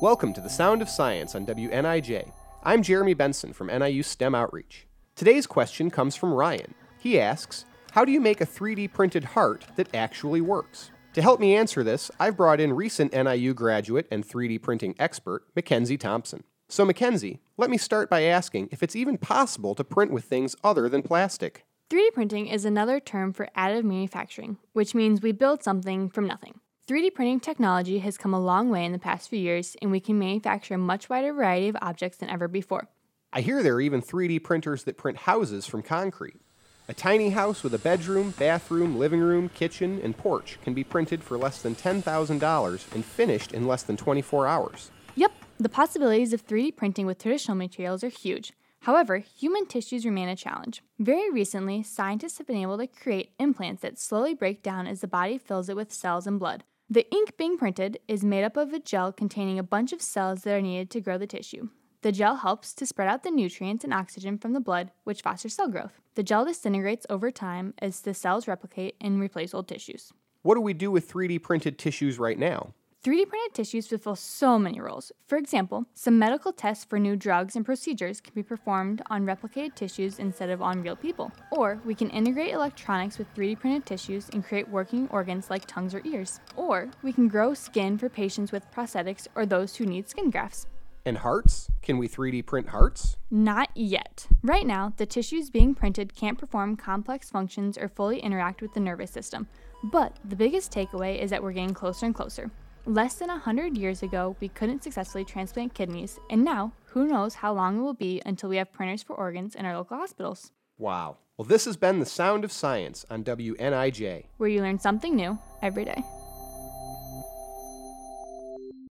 Welcome to the Sound of Science on WNIJ. I'm Jeremy Benson from NIU STEM Outreach. Today's question comes from Ryan. He asks, How do you make a 3D printed heart that actually works? To help me answer this, I've brought in recent NIU graduate and 3D printing expert, Mackenzie Thompson. So, Mackenzie, let me start by asking if it's even possible to print with things other than plastic. 3D printing is another term for additive manufacturing, which means we build something from nothing. 3D printing technology has come a long way in the past few years, and we can manufacture a much wider variety of objects than ever before. I hear there are even 3D printers that print houses from concrete. A tiny house with a bedroom, bathroom, living room, kitchen, and porch can be printed for less than $10,000 and finished in less than 24 hours. Yep, the possibilities of 3D printing with traditional materials are huge. However, human tissues remain a challenge. Very recently, scientists have been able to create implants that slowly break down as the body fills it with cells and blood. The ink being printed is made up of a gel containing a bunch of cells that are needed to grow the tissue. The gel helps to spread out the nutrients and oxygen from the blood, which fosters cell growth. The gel disintegrates over time as the cells replicate and replace old tissues. What do we do with 3D printed tissues right now? 3D printed tissues fulfill so many roles. For example, some medical tests for new drugs and procedures can be performed on replicated tissues instead of on real people. Or we can integrate electronics with 3D printed tissues and create working organs like tongues or ears. Or we can grow skin for patients with prosthetics or those who need skin grafts. And hearts? Can we 3D print hearts? Not yet. Right now, the tissues being printed can't perform complex functions or fully interact with the nervous system. But the biggest takeaway is that we're getting closer and closer. Less than 100 years ago, we couldn't successfully transplant kidneys, and now, who knows how long it will be until we have printers for organs in our local hospitals. Wow. Well, this has been The Sound of Science on WNIJ, where you learn something new every day.